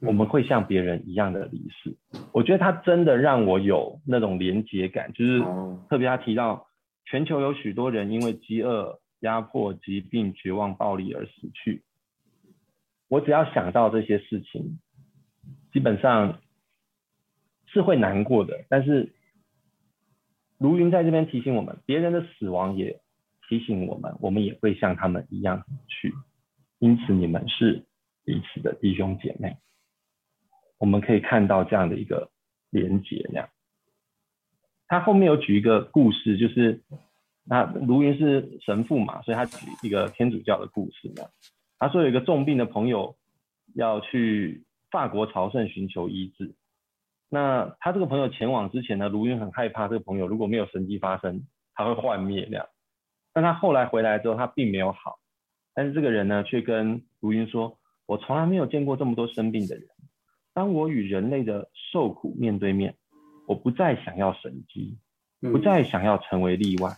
嗯、我们会像别人一样的离世。我觉得他真的让我有那种连结感，就是特别他提到全球有许多人因为饥饿、压迫、疾病、绝望、暴力而死去。我只要想到这些事情，基本上是会难过的。但是卢云在这边提醒我们，别人的死亡也提醒我们，我们也会像他们一样去。因此，你们是彼此的弟兄姐妹。我们可以看到这样的一个连结。那样，他后面有举一个故事，就是那卢云是神父嘛，所以他举一个天主教的故事。他说有一个重病的朋友要去法国朝圣寻求医治。那他这个朋友前往之前呢，卢云很害怕这个朋友如果没有神迹发生，他会幻灭那样。但他后来回来之后，他并没有好。但是这个人呢，却跟卢云说：“我从来没有见过这么多生病的人。当我与人类的受苦面对面，我不再想要神迹，不再想要成为例外。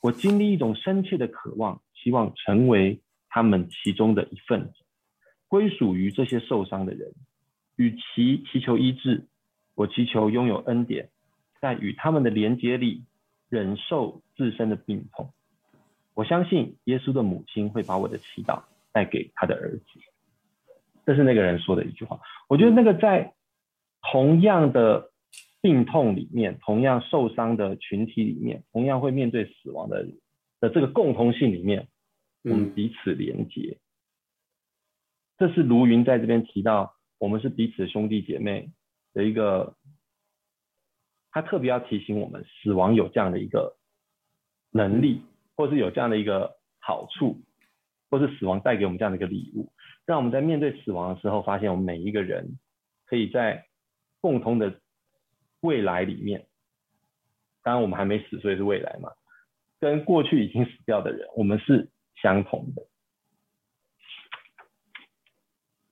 我经历一种深切的渴望，希望成为他们其中的一份子，归属于这些受伤的人。与其祈求医治，我祈求拥有恩典，在与他们的连接里，忍受自身的病痛。”我相信耶稣的母亲会把我的祈祷带给他的儿子。这是那个人说的一句话。我觉得那个在同样的病痛里面，同样受伤的群体里面，同样会面对死亡的的这个共同性里面，我们彼此连接。这是卢云在这边提到，我们是彼此兄弟姐妹的一个，他特别要提醒我们，死亡有这样的一个能力。或是有这样的一个好处，或是死亡带给我们这样的一个礼物，让我们在面对死亡的时候，发现我们每一个人可以在共同的未来里面，当然我们还没死，所以是未来嘛，跟过去已经死掉的人，我们是相同的。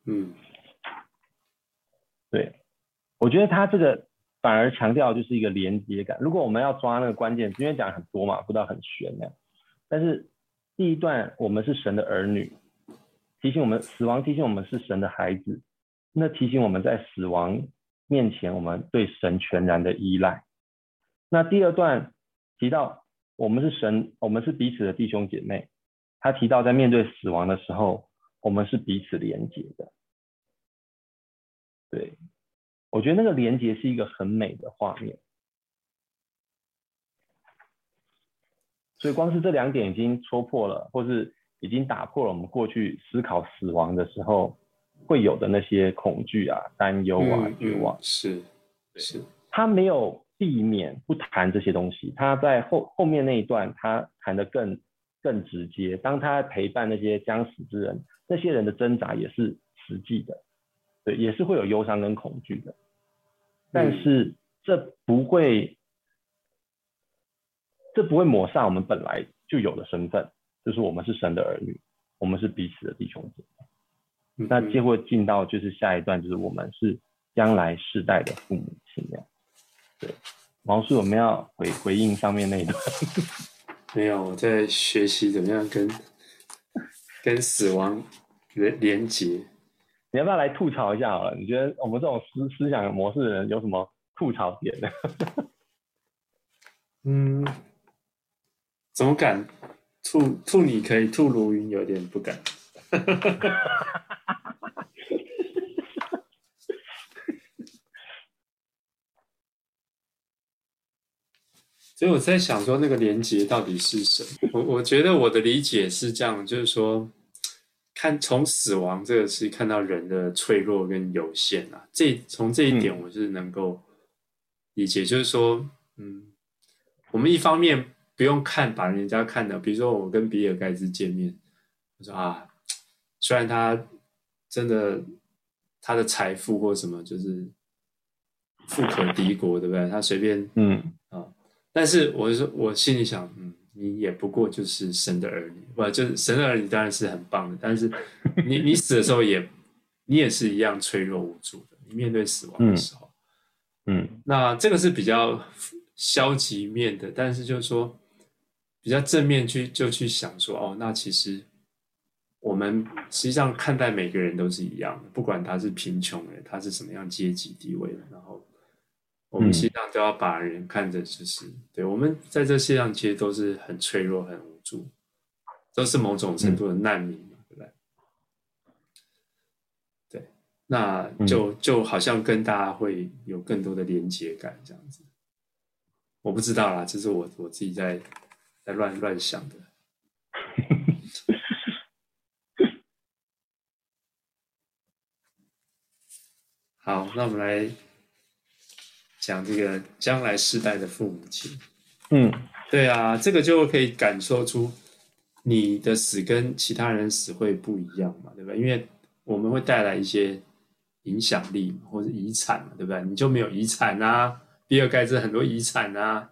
嗯，对，我觉得他这个反而强调就是一个连接感。如果我们要抓那个关键，因为讲很多嘛，不知道很悬那样。但是第一段，我们是神的儿女，提醒我们死亡，提醒我们是神的孩子，那提醒我们在死亡面前，我们对神全然的依赖。那第二段提到我们是神，我们是彼此的弟兄姐妹，他提到在面对死亡的时候，我们是彼此连接的。对，我觉得那个连接是一个很美的画面。所以光是这两点已经戳破了，或是已经打破了我们过去思考死亡的时候会有的那些恐惧啊、担忧啊、绝望。是是，他没有避免不谈这些东西，他在后后面那一段他谈的更更直接。当他陪伴那些将死之人，那些人的挣扎也是实际的，对，也是会有忧伤跟恐惧的。但是这不会。这不会抹杀我们本来就有的身份，就是我们是神的儿女，我们是彼此的弟兄姐妹。那就会进到就是下一段，就是我们是将来世代的父母亲。对，毛叔有没有要回回应上面那一段？没有，我在学习怎么样跟 <laughs> 跟死亡连连结。你要不要来吐槽一下好了？你觉得我们这种思思想模式的人有什么吐槽点呢？<laughs> 嗯，怎么敢吐吐？你可以吐，卢云有点不敢。<laughs> 所以我在想说，那个连接到底是什么？我我觉得我的理解是这样，就是说，看从死亡这个是看到人的脆弱跟有限啊。这从这一点我是能够理解，就是说，嗯，我们一方面不用看把人家看的，比如说我跟比尔盖茨见面，我说啊，虽然他真的他的财富或什么就是富可敌国，对不对？他随便嗯啊。但是我说，我心里想，嗯，你也不过就是神的儿女，不，就是神的儿女当然是很棒的。但是你你死的时候也，你也是一样脆弱无助的。你面对死亡的时候，嗯，嗯，那这个是比较消极面的。但是就是说，比较正面去就去想说，哦，那其实我们实际上看待每个人都是一样的，不管他是贫穷人，他是什么样阶级地位的，然后。我们实际上都要把人看着，就是、嗯、对我们在这世上其实都是很脆弱、很无助，都是某种程度的难民对不对？对，那就就好像跟大家会有更多的连接感这样子。我不知道啦，这是我我自己在在乱乱想的。<laughs> 好，那我们来。讲这个将来世代的父母亲，嗯，对啊，这个就可以感受出你的死跟其他人死会不一样嘛，对不对？因为我们会带来一些影响力嘛，或者遗产嘛，对不对？你就没有遗产啊？比尔盖茨很多遗产啊？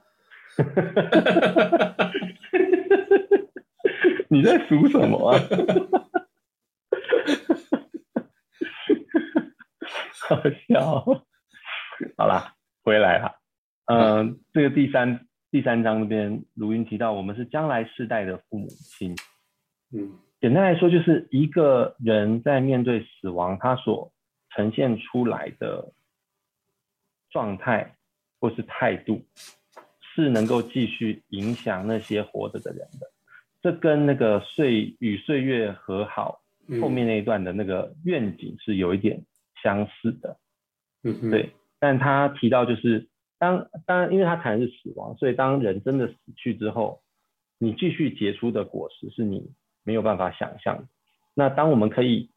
<laughs> 你在数什么啊？<laughs> 好笑，好啦。回来了，嗯、呃，这个第三第三章那边，卢云提到我们是将来世代的父母亲。嗯，简单来说，就是一个人在面对死亡，他所呈现出来的状态或是态度，是能够继续影响那些活着的人的。这跟那个岁与岁月和好后面那一段的那个愿景是有一点相似的。嗯，对。但他提到，就是当当，因为他谈的是死亡，所以当人真的死去之后，你继续结出的果实是你没有办法想象的。那当我们可以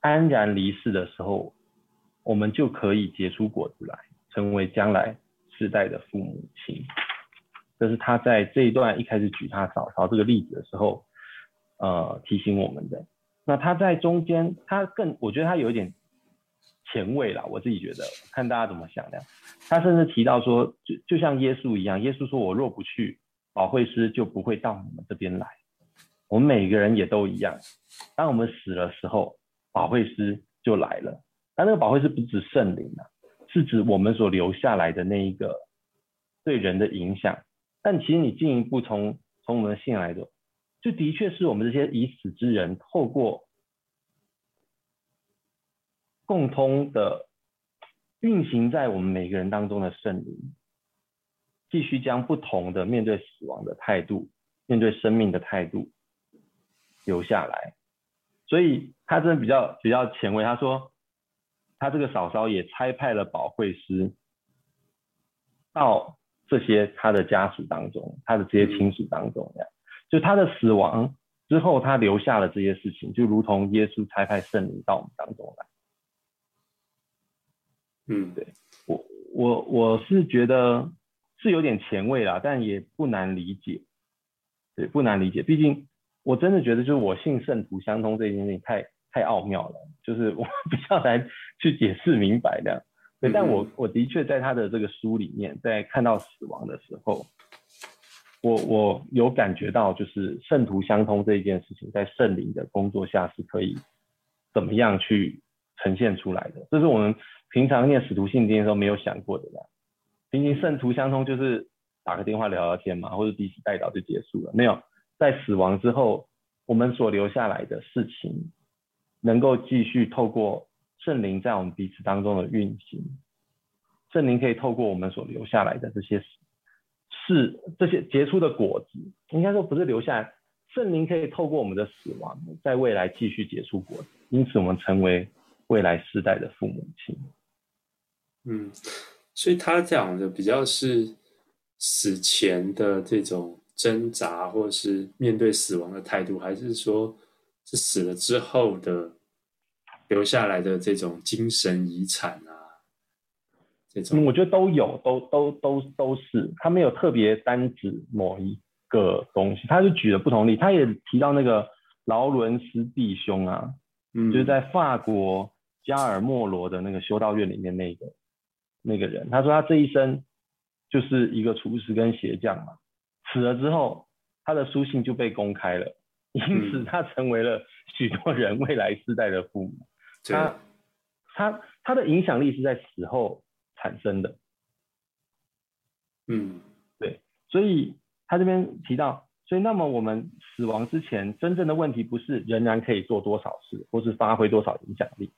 安然离世的时候，我们就可以结出果子来，成为将来世代的父母亲。这是他在这一段一开始举他嫂嫂这个例子的时候，呃，提醒我们的。那他在中间，他更我觉得他有一点。前卫啦，我自己觉得，看大家怎么想的。他甚至提到说，就就像耶稣一样，耶稣说：“我若不去，保惠师就不会到你们这边来。”我们每个人也都一样，当我们死的时候，保惠师就来了。但那个保惠师不指圣灵啊，是指我们所留下来的那一个对人的影响。但其实你进一步从从我们的信来的，就的确是我们这些已死之人透过。共通的运行在我们每个人当中的圣灵，继续将不同的面对死亡的态度、面对生命的态度留下来。所以他真的比较比较前卫。他说，他这个嫂嫂也差派了保惠师到这些他的家属当中，他的这些亲属当中，就他的死亡之后，他留下了这些事情，就如同耶稣差派圣灵到我们当中来。嗯，对我我我是觉得是有点前卫啦，但也不难理解，对，不难理解。毕竟我真的觉得，就是我信圣徒相通这件事情太太奥妙了，就是我 <laughs> 比较难去解释明白的。对，但我我的确在他的这个书里面，在看到死亡的时候，我我有感觉到，就是圣徒相通这一件事情，在圣灵的工作下是可以怎么样去呈现出来的。这是我们。平常念使徒信经的时候没有想过的呀。平行圣徒相通就是打个电话聊聊天嘛，或者彼此代祷就结束了。没有，在死亡之后，我们所留下来的事情，能够继续透过圣灵在我们彼此当中的运行，圣灵可以透过我们所留下来的这些事，这些结出的果子，应该说不是留下来，圣灵可以透过我们的死亡，在未来继续结出果子，因此我们成为未来世代的父母亲。嗯，所以他讲的比较是死前的这种挣扎，或者是面对死亡的态度，还是说是死了之后的留下来的这种精神遗产啊？这种，嗯，我觉得都有，都都都都是，他没有特别单指某一个东西，他就举了不同例，他也提到那个劳伦斯弟兄啊，嗯，就是在法国加尔莫罗的那个修道院里面那个。那个人，他说他这一生就是一个厨师跟鞋匠嘛，死了之后，他的书信就被公开了，因此他成为了许多人未来世代的父母。嗯、他他他的影响力是在死后产生的。嗯，对，所以他这边提到，所以那么我们死亡之前，真正的问题不是仍然可以做多少事，或是发挥多少影响力，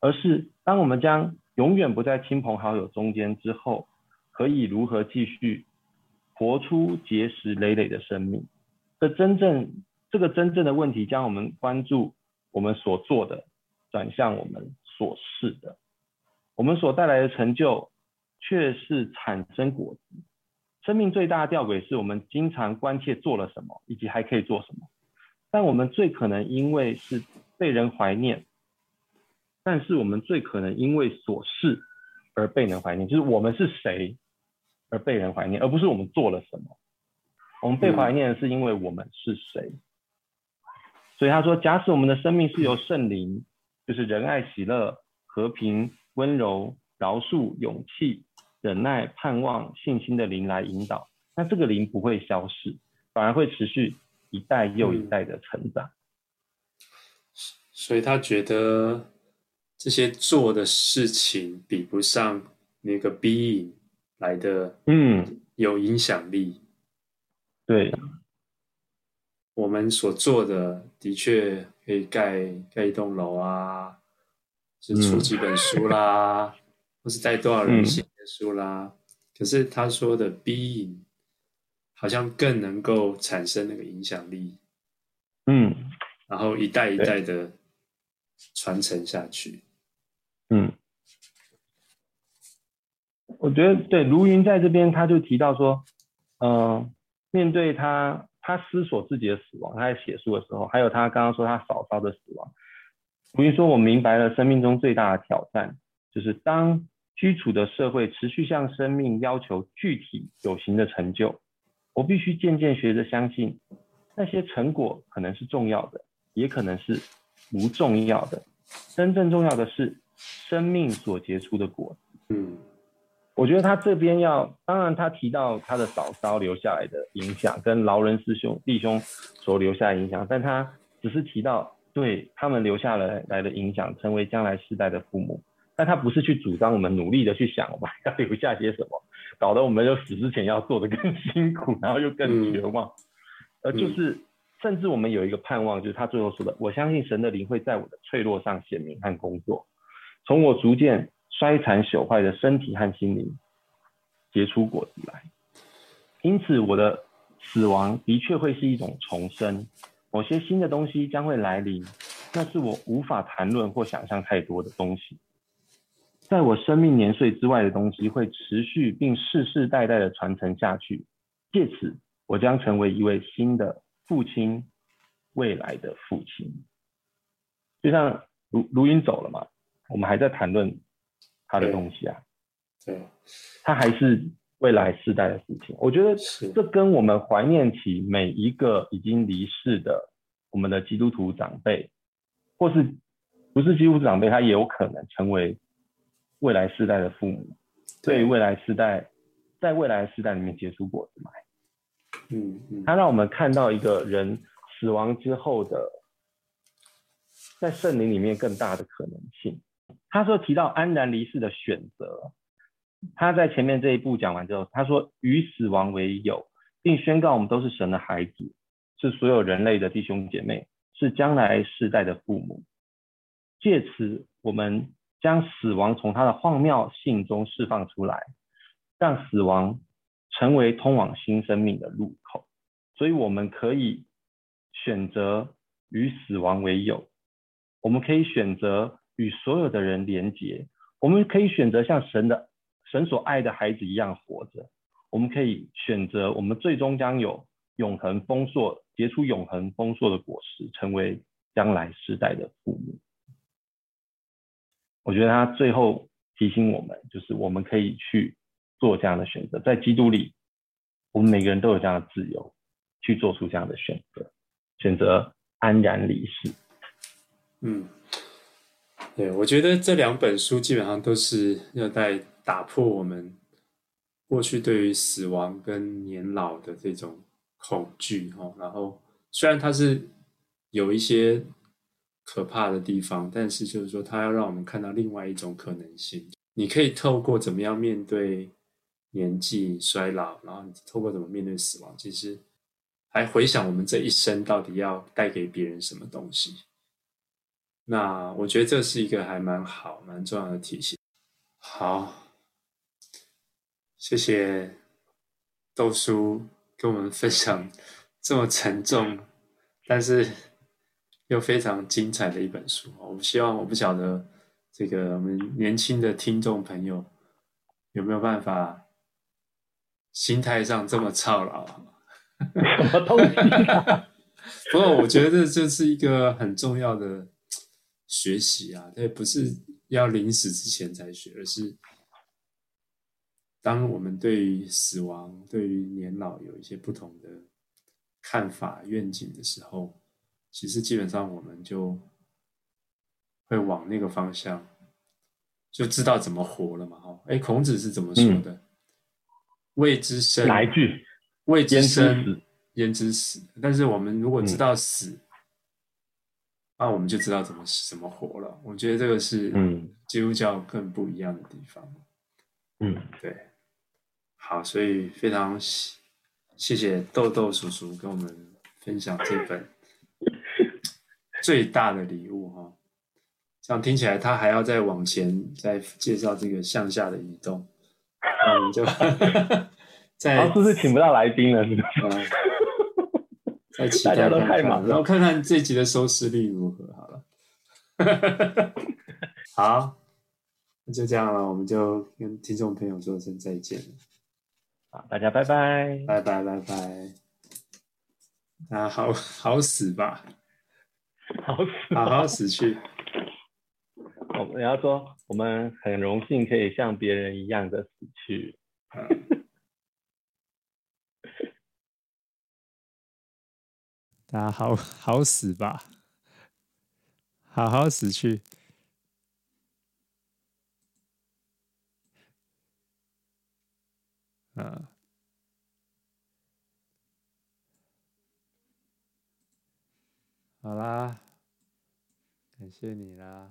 而是当我们将永远不在亲朋好友中间之后，可以如何继续活出结实累累的生命？这真正这个真正的问题，将我们关注我们所做的，转向我们所是的，我们所带来的成就，却是产生果子。生命最大的吊诡是我们经常关切做了什么，以及还可以做什么，但我们最可能因为是被人怀念。但是我们最可能因为琐事而被人怀念，就是我们是谁而被人怀念，而不是我们做了什么。我们被怀念的是因为我们是谁。所以他说，假使我们的生命是由圣灵，就是仁爱、喜乐、和平、温柔、饶恕、勇气、忍耐、盼望、信心的灵来引导，那这个灵不会消失，反而会持续一代又一代的成长。所以他觉得。这些做的事情比不上那个 being 来的，嗯，有影响力。对，我们所做的的确可以盖盖一栋楼啊，是出几本书啦，嗯、或是带多少人写书啦。嗯、可是他说的 being 好像更能够产生那个影响力，嗯，然后一代一代的传承下去。嗯，我觉得对卢云在这边，他就提到说，嗯、呃，面对他他思索自己的死亡，他在写书的时候，还有他刚刚说他嫂嫂的死亡，卢云说，我明白了生命中最大的挑战，就是当居处的社会持续向生命要求具体有形的成就，我必须渐渐学着相信，那些成果可能是重要的，也可能是不重要的，真正重要的是。生命所结出的果子，嗯，我觉得他这边要，当然他提到他的嫂嫂留下来的影响，跟劳伦师兄弟兄所留下的影响，但他只是提到对他们留下来来的影响，成为将来世代的父母，但他不是去主张我们努力的去想我们要留下些什么，搞得我们就死之前要做的更辛苦，然后又更绝望，而就是甚至我们有一个盼望，就是他最后说的，我相信神的灵会在我的脆弱上显明和工作。从我逐渐衰残朽坏的身体和心灵结出果子来，因此我的死亡的确会是一种重生，某些新的东西将会来临，那是我无法谈论或想象太多的东西。在我生命年岁之外的东西会持续并世世代代的传承下去，借此我将成为一位新的父亲，未来的父亲。就像卢卢云走了嘛。我们还在谈论他的东西啊，对，他还是未来世代的事情。我觉得这跟我们怀念起每一个已经离世的我们的基督徒长辈，或是不是基督徒长辈，他也有可能成为未来世代的父母，对未来世代，在未来世代里面结出果子来。嗯嗯，他让我们看到一个人死亡之后的，在圣灵里面更大的可能性。他说提到安然离世的选择，他在前面这一步讲完之后，他说与死亡为友，并宣告我们都是神的孩子，是所有人类的弟兄姐妹，是将来世代的父母。借此，我们将死亡从他的荒谬性中释放出来，让死亡成为通往新生命的入口。所以，我们可以选择与死亡为友，我们可以选择与所有的人连结，我们可以选择像神的神所爱的孩子一样活着，我们可以选择我们最终将有永恒丰硕、结出永恒丰硕的果实，成为将来世代的父母。我觉得他最后提醒我们，就是我们可以去做这样的选择，在基督里，我们每个人都有这样的自由，去做出这样的选择，选择安然离世。嗯，对，我觉得这两本书基本上都是要在打破我们过去对于死亡跟年老的这种恐惧哈。然后，虽然它是有一些。可怕的地方，但是就是说，它要让我们看到另外一种可能性。你可以透过怎么样面对年纪衰老，然后你透过怎么面对死亡，其实还回想我们这一生到底要带给别人什么东西。那我觉得这是一个还蛮好、蛮重要的提醒。好，谢谢豆叔跟我们分享 <laughs> 这么沉重，但是。又非常精彩的一本书，我希望我不晓得这个我们年轻的听众朋友有没有办法心态上这么操劳？<laughs> 什么东西啊？<laughs> 不过我觉得这是一个很重要的学习啊，这不是要临死之前才学，而是当我们对于死亡、对于年老有一些不同的看法、愿景的时候。其实基本上我们就会往那个方向，就知道怎么活了嘛。哈，哎，孔子是怎么说的？未、嗯、知生，哪一句？未知生，焉知死？但是我们如果知道死，嗯、那我们就知道怎么怎么活了。我觉得这个是嗯基督教更不一样的地方。嗯，对。好，所以非常谢谢豆豆叔叔跟我们分享这本。<laughs> 最大的礼物哈，这样听起来他还要再往前再介绍这个向下的移动，嗯，就 <laughs> 在是不是请不到来宾了？是吧？<laughs> 在期待看看，大家都太忙了，然后看看这集的收视率如何好了。<laughs> 好，那就这样了，我们就跟听众朋友说声再见。好，大家拜拜，拜拜拜拜。啊，好好死吧。好死，好好死去。我们要说，我们很荣幸可以像别人一样的死去。啊好好死吧，好好死去。啊。好啦，感谢你啦。